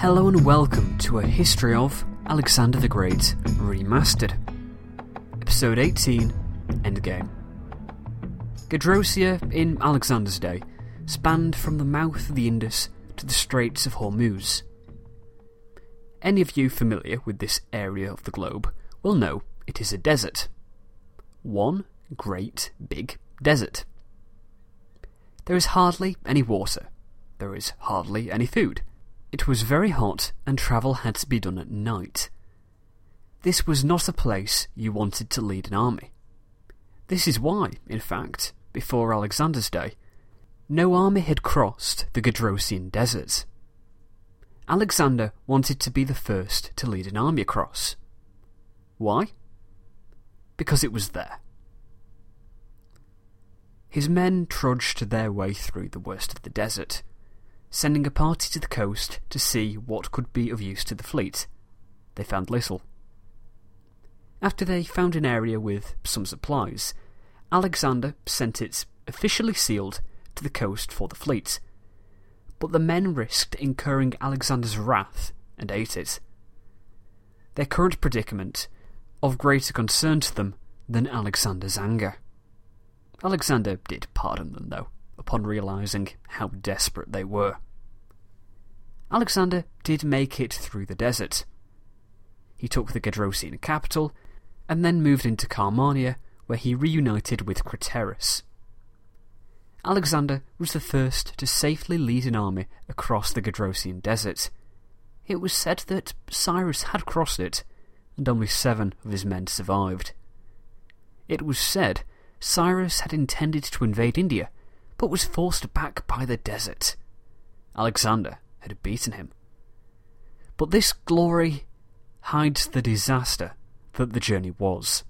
Hello and welcome to a history of Alexander the Great Remastered. Episode 18 Endgame. Gedrosia, in Alexander's day, spanned from the mouth of the Indus to the Straits of Hormuz. Any of you familiar with this area of the globe will know it is a desert. One great big desert. There is hardly any water. There is hardly any food. It was very hot and travel had to be done at night. This was not a place you wanted to lead an army. This is why, in fact, before Alexander's day, no army had crossed the Gedrosian desert. Alexander wanted to be the first to lead an army across. Why? Because it was there. His men trudged their way through the worst of the desert, sending a party to the coast to see what could be of use to the fleet. They found little. After they found an area with some supplies, Alexander sent it officially sealed to the coast for the fleet. But the men risked incurring Alexander's wrath and ate it. Their current predicament, of greater concern to them than Alexander's anger. Alexander did pardon them, though, upon realizing how desperate they were. Alexander did make it through the desert. He took the Gedrosian capital, and then moved into Carmania, where he reunited with Craterus. Alexander was the first to safely lead an army across the Gedrosian desert. It was said that Cyrus had crossed it, and only seven of his men survived. It was said Cyrus had intended to invade India, but was forced back by the desert. Alexander had beaten him. But this glory hides the disaster that the journey was.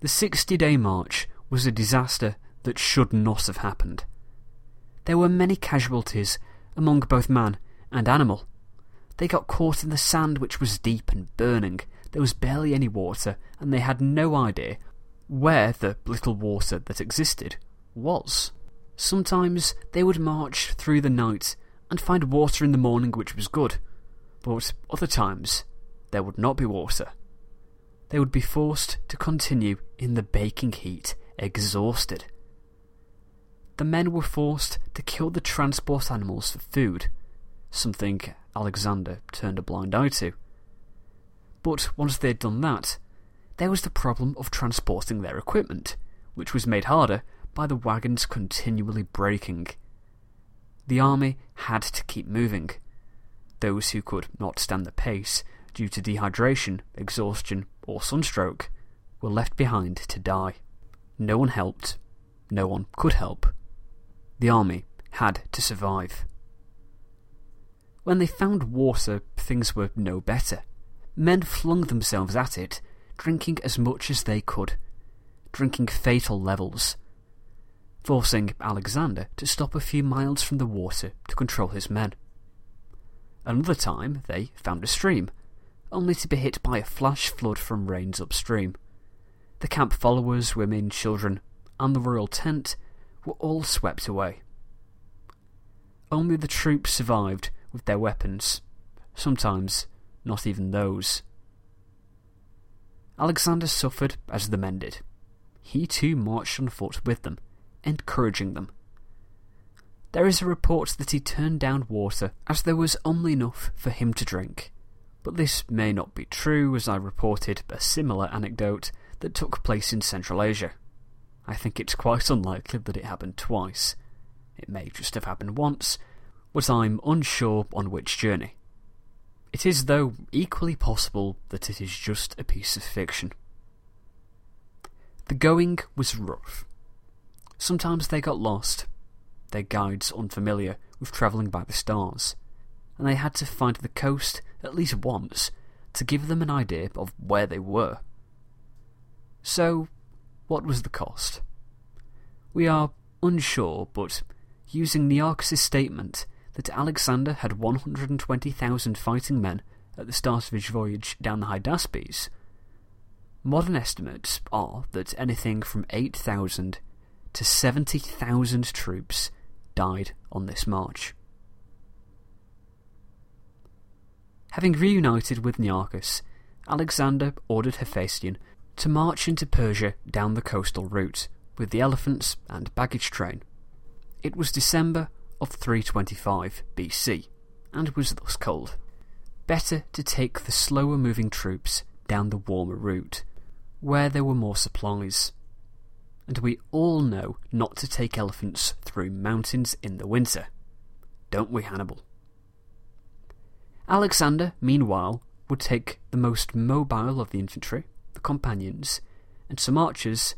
The 60 day march was a disaster that should not have happened. There were many casualties among both man and animal. They got caught in the sand, which was deep and burning. There was barely any water, and they had no idea where the little water that existed was. Sometimes they would march through the night and find water in the morning which was good, but other times there would not be water. They would be forced to continue in the baking heat, exhausted. The men were forced to kill the transport animals for food, something Alexander turned a blind eye to. But once they had done that, there was the problem of transporting their equipment, which was made harder by the wagons continually breaking. The army had to keep moving. Those who could not stand the pace due to dehydration, exhaustion, or sunstroke were left behind to die. No one helped. No one could help. The army had to survive. When they found water, things were no better. Men flung themselves at it drinking as much as they could, drinking fatal levels, forcing Alexander to stop a few miles from the water to control his men. Another time they found a stream, only to be hit by a flash flood from rains upstream. The camp followers, women, children, and the royal tent were all swept away. Only the troops survived with their weapons, sometimes not even those. Alexander suffered as the men did. He too marched on foot with them, encouraging them. There is a report that he turned down water as there was only enough for him to drink, but this may not be true as I reported a similar anecdote that took place in Central Asia. I think it's quite unlikely that it happened twice. It may just have happened once, but I'm unsure on which journey. It is, though, equally possible that it is just a piece of fiction. The going was rough. Sometimes they got lost, their guides unfamiliar with travelling by the stars, and they had to find the coast at least once to give them an idea of where they were. So, what was the cost? We are unsure, but using Nearchus' statement, that Alexander had 120,000 fighting men at the start of his voyage down the Hydaspes, modern estimates are that anything from 8,000 to 70,000 troops died on this march. Having reunited with Nearchus, Alexander ordered Hephaestion to march into Persia down the coastal route with the elephants and baggage train. It was December of 325 BC and was thus cold. Better to take the slower moving troops down the warmer route, where there were more supplies. And we all know not to take elephants through mountains in the winter. Don't we, Hannibal? Alexander, meanwhile, would take the most mobile of the infantry, the companions, and some archers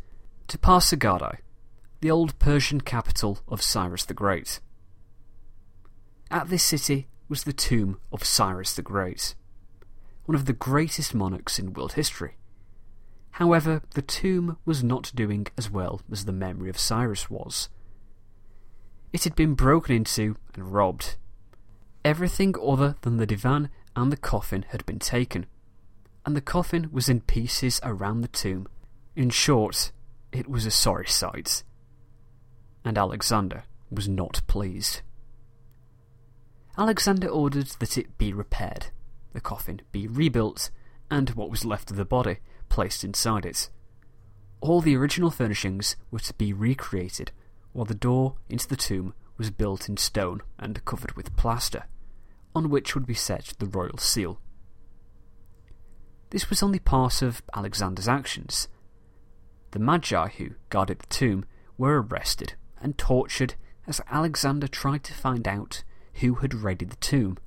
to Pasargadae, the old Persian capital of Cyrus the Great. At this city was the tomb of Cyrus the Great, one of the greatest monarchs in world history. However, the tomb was not doing as well as the memory of Cyrus was. It had been broken into and robbed. Everything other than the divan and the coffin had been taken, and the coffin was in pieces around the tomb. In short, it was a sorry sight. And Alexander was not pleased. Alexander ordered that it be repaired, the coffin be rebuilt, and what was left of the body placed inside it. All the original furnishings were to be recreated, while the door into the tomb was built in stone and covered with plaster, on which would be set the royal seal. This was only part of Alexander's actions. The Magi who guarded the tomb were arrested and tortured as Alexander tried to find out who had raided the tomb.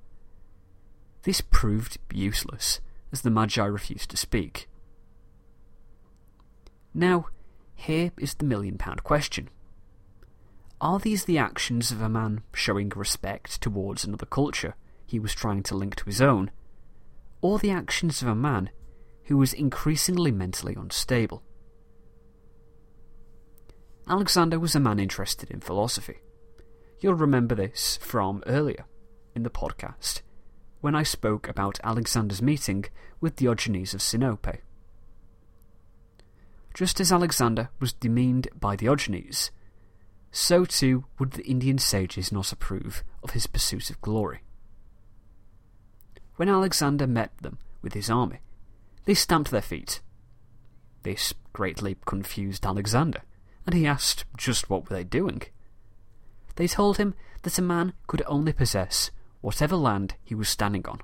This proved useless, as the Magi refused to speak. Now, here is the million pound question. Are these the actions of a man showing respect towards another culture he was trying to link to his own, or the actions of a man who was increasingly mentally unstable? Alexander was a man interested in philosophy. You'll remember this from earlier in the podcast when I spoke about Alexander's meeting with Diogenes of Sinope. Just as Alexander was demeaned by Diogenes, so too would the Indian sages not approve of his pursuit of glory. When Alexander met them with his army, they stamped their feet. This greatly confused Alexander, and he asked just what were they doing. They told him that a man could only possess whatever land he was standing on.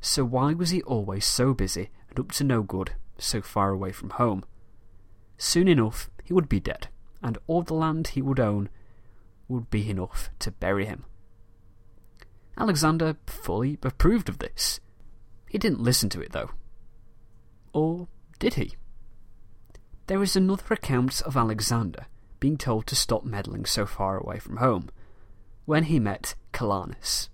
So why was he always so busy and up to no good, so far away from home? Soon enough he would be dead, and all the land he would own would be enough to bury him. Alexander fully approved of this. He didn't listen to it, though. Or did he? There is another account of Alexander being told to stop meddling so far away from home, when he met Calanus.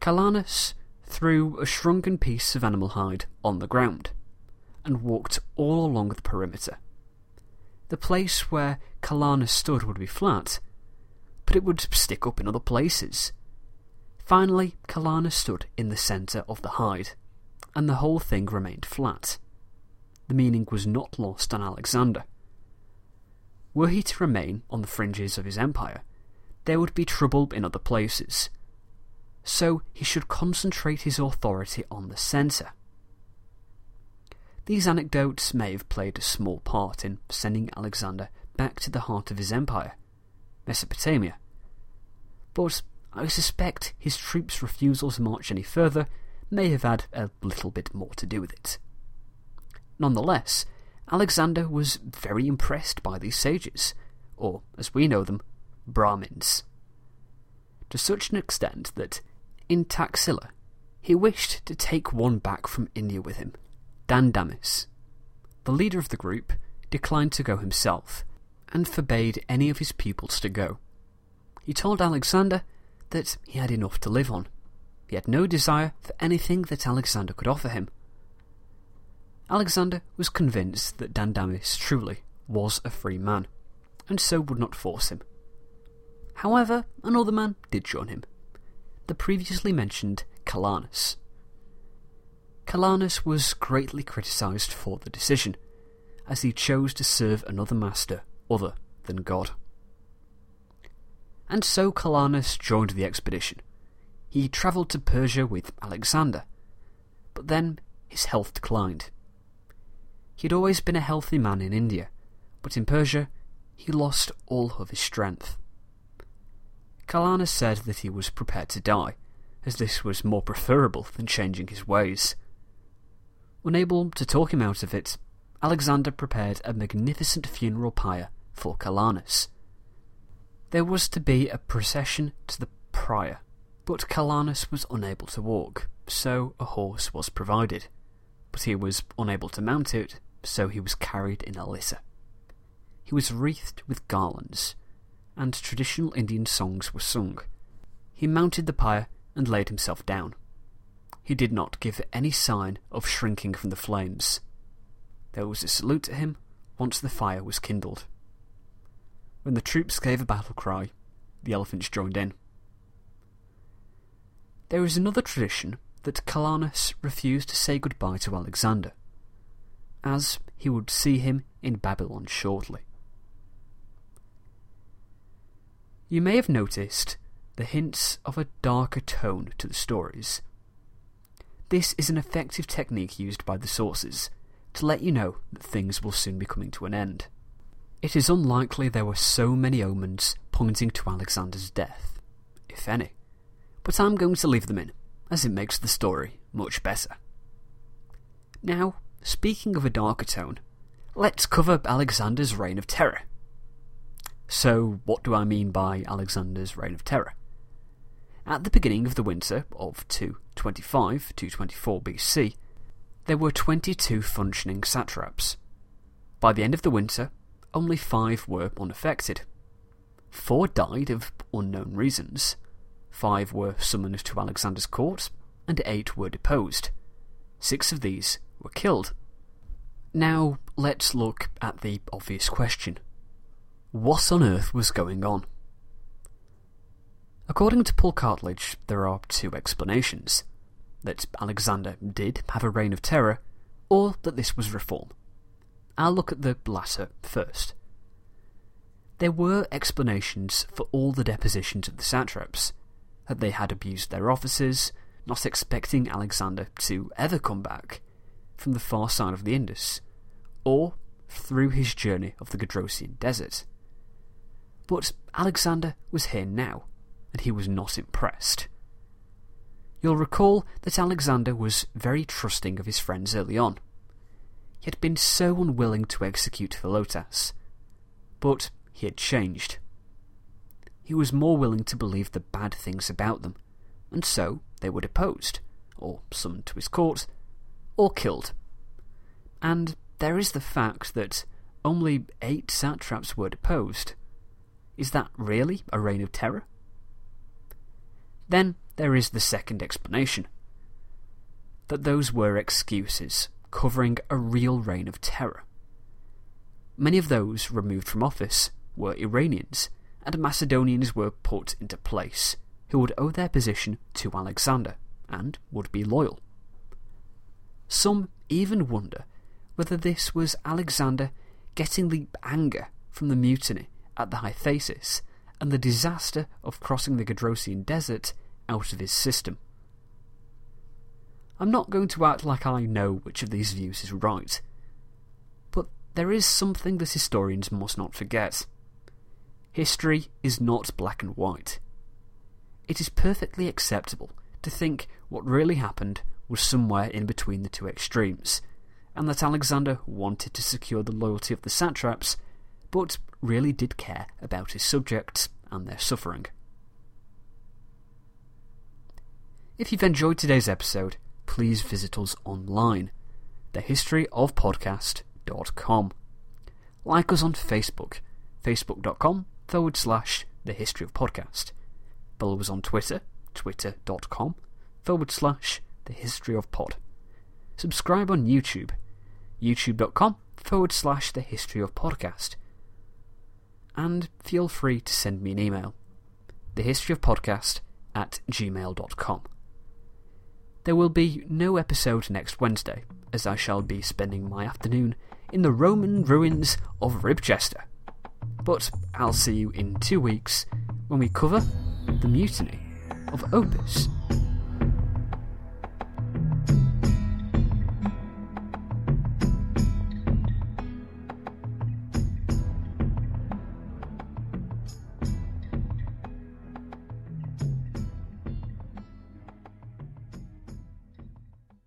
Calanus threw a shrunken piece of animal hide on the ground, and walked all along the perimeter. The place where Calanus stood would be flat, but it would stick up in other places. Finally, Calanus stood in the centre of the hide, and the whole thing remained flat. The meaning was not lost on Alexander. Were he to remain on the fringes of his empire, there would be trouble in other places. So he should concentrate his authority on the centre. These anecdotes may have played a small part in sending Alexander back to the heart of his empire, Mesopotamia. But I suspect his troops' refusal to march any further may have had a little bit more to do with it. Nonetheless, Alexander was very impressed by these sages, or, as we know them, Brahmins. To such an extent that, in Taxila, he wished to take one back from India with him, Dandamis. The leader of the group declined to go himself, and forbade any of his pupils to go. He told Alexander that he had enough to live on. He had no desire for anything that Alexander could offer him. Alexander was convinced that Dandamis truly was a free man, and so would not force him. However, another man did join him, the previously mentioned Calanus. Calanus was greatly criticised for the decision, as he chose to serve another master other than God. And so Calanus joined the expedition. he travelled to Persia with Alexander, but then his health declined. He had always been a healthy man in India, but in Persia he lost all of his strength. Calanus said that he was prepared to die, as this was more preferable than changing his ways. Unable to talk him out of it, Alexander prepared a magnificent funeral pyre for Calanus. There was to be a procession to the prior, but Calanus was unable to walk, so a horse was provided. But he was unable to mount it, so he was carried in a litter. He was wreathed with garlands, and traditional Indian songs were sung. He mounted the pyre and laid himself down. He did not give any sign of shrinking from the flames. There was a salute to him once the fire was kindled. When the troops gave a battle cry, the elephants joined in. There is another tradition that Calanus refused to say goodbye to Alexander, as he would see him in Babylon shortly. You may have noticed the hints of a darker tone to the stories. This is an effective technique used by the sources to let you know that things will soon be coming to an end. It is unlikely there were so many omens pointing to Alexander's death, if any, but I'm going to leave them in, as it makes the story much better. Now, speaking of a darker tone, let's cover Alexander's reign of terror. So, what do I mean by Alexander's reign of terror? At the beginning of the winter of 225 224 BC, there were 22 functioning satraps. By the end of the winter, only five were unaffected. Four died of unknown reasons. Five were summoned to Alexander's court, and eight were deposed. Six of these were killed. Now, let's look at the obvious question. What on earth was going on? According to Paul Cartledge, there are two explanations that Alexander did have a reign of terror, or that this was reform. I'll look at the latter first. There were explanations for all the depositions of the satraps, that they had abused their offices, not expecting Alexander to ever come back from the far side of the Indus, or through his journey of the Gedrosian desert. But Alexander was here now, and he was not impressed. You'll recall that Alexander was very trusting of his friends early on. He had been so unwilling to execute Philotas, but he had changed. He was more willing to believe the bad things about them, and so they were deposed, or summoned to his court, or killed. And there is the fact that only eight satraps were deposed. Is that really a reign of terror? Then there is the second explanation that those were excuses covering a real reign of terror. Many of those removed from office were Iranians, and Macedonians were put into place, who would owe their position to Alexander, and would be loyal. Some even wonder whether this was Alexander getting the anger from the mutiny at the Hyphasis and the disaster of crossing the Gedrosian desert out of his system. I'm not going to act like I know which of these views is right, but there is something that historians must not forget. History is not black and white. It is perfectly acceptable to think what really happened was somewhere in between the two extremes, and that Alexander wanted to secure the loyalty of the satraps, but really did care about his subjects and their suffering. If you've enjoyed today's episode, please visit us online, thehistoryofpodcast.com. Like us on Facebook, facebook.com forward slash the history of podcast. Follow us on Twitter, twitter.com forward slash the history of pod. Subscribe on YouTube, youtube.com forward slash the history of podcast. And feel free to send me an email, thehistoryofpodcast at gmail.com. There will be no episode next Wednesday, as I shall be spending my afternoon in the Roman ruins of Ribchester. But I'll see you in two weeks when we cover the mutiny of Opis,